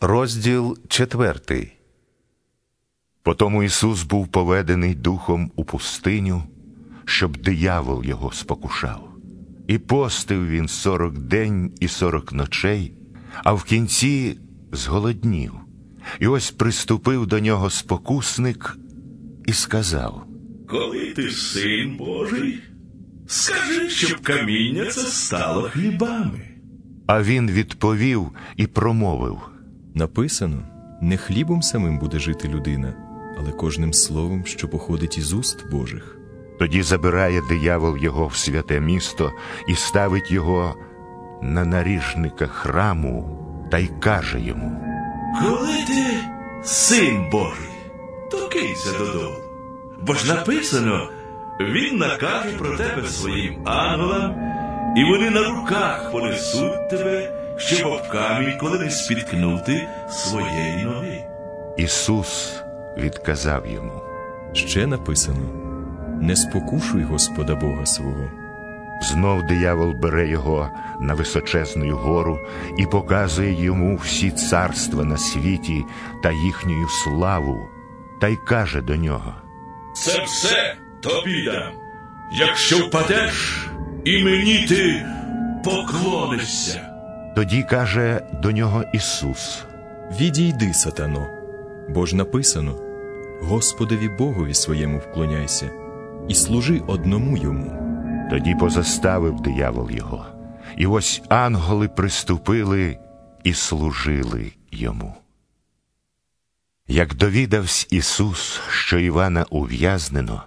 Розділ четвертий. Потому Ісус був поведений духом у пустиню, щоб диявол його спокушав. І постив він сорок день і сорок ночей, а в кінці зголоднів. І ось приступив до нього спокусник і сказав: Коли ти син Божий, скажи, щоб каміння це стало хлібами. А він відповів і промовив: Написано: не хлібом самим буде жити людина, але кожним словом, що походить із уст Божих. Тоді забирає диявол його в святе місто і ставить його на наріжника храму та й каже йому: Коли ти син Божий, то кинься додому. Бо ж написано, він накаже про тебе своїм ангелам, і вони на руках понесуть тебе, щоб об коли не спіткнути своєї ноги. Ісус відказав йому. Ще написано: не спокушуй Господа Бога свого. Знов диявол бере його на височезну гору і показує йому всі царства на світі та їхню славу, та й каже до нього: Це все тобі дам. Якщо впадеш, і мені ти поклонишся. Тоді каже до нього Ісус: Відійди, сатано, бо ж написано: Господові Богові своєму вклоняйся і служи одному йому. Тоді позаставив диявол його, і ось ангели приступили і служили йому. Як довідавсь Ісус, що Івана ув'язнено,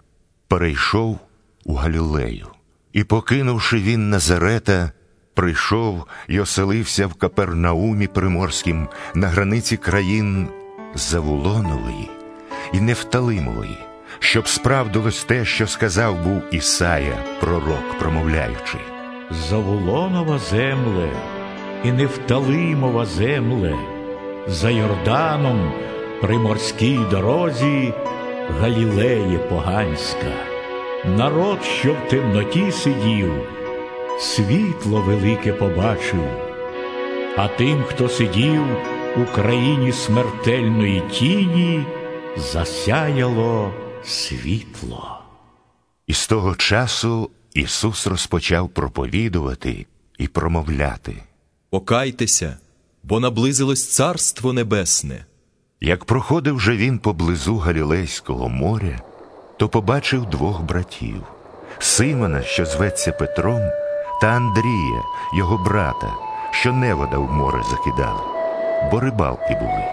перейшов у Галілею, і, покинувши він Назарета, прийшов і оселився в Капернаумі Приморськім на границі країн Завулонової і Нефталимової, щоб справдилось те, що сказав був Ісая, пророк, промовляючи. Заволонова земле і Нефталимова земле, за Йорданом при морській дорозі Галілеє поганська. Народ, що в темноті сидів, світло велике побачив, а тим, хто сидів у країні смертельної тіні, засяяло світло. І з того часу Ісус розпочав проповідувати і промовляти. Покайтеся, бо наблизилось Царство Небесне. Як проходив же він поблизу Галілейського моря, то побачив двох братів Симона, що зветься Петром, та Андрія, його брата, що невода в море закидали, бо рибалки були.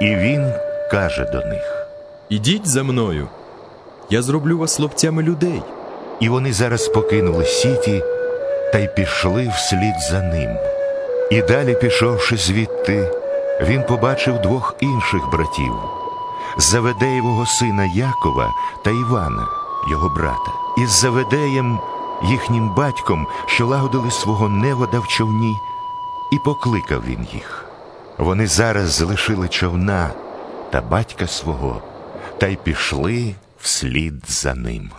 І він каже до них. Ідіть за мною, я зроблю вас лоптями людей. І вони зараз покинули сіті та й пішли вслід за ним. І далі, пішовши звідти, він побачив двох інших братів Заведеєвого сина Якова та Івана, його брата, із Заведеєм, їхнім батьком, що лагодили свого невода в човні, і покликав він їх. Вони зараз залишили човна та батька свого, та й пішли вслід за ним.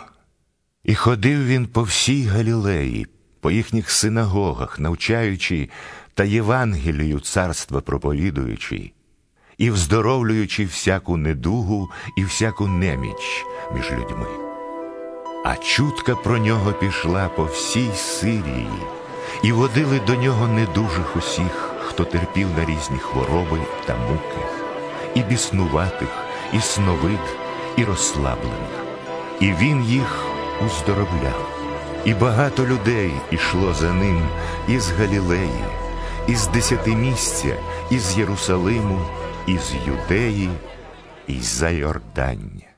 І ходив він по всій Галілеї, по їхніх синагогах, навчаючи та Євангелію царства проповідуючи, і вздоровлюючи всяку недугу і всяку неміч між людьми. А чутка про нього пішла по всій Сирії, і водили до нього недужих усіх, хто терпів на різні хвороби та муки, і біснуватих, і сновид, і розслаблених. І він їх уздоровляв. І багато людей ішло за ним із Галілеї, із десятимісця, із Єрусалиму, із Юдеї, і за Йордання.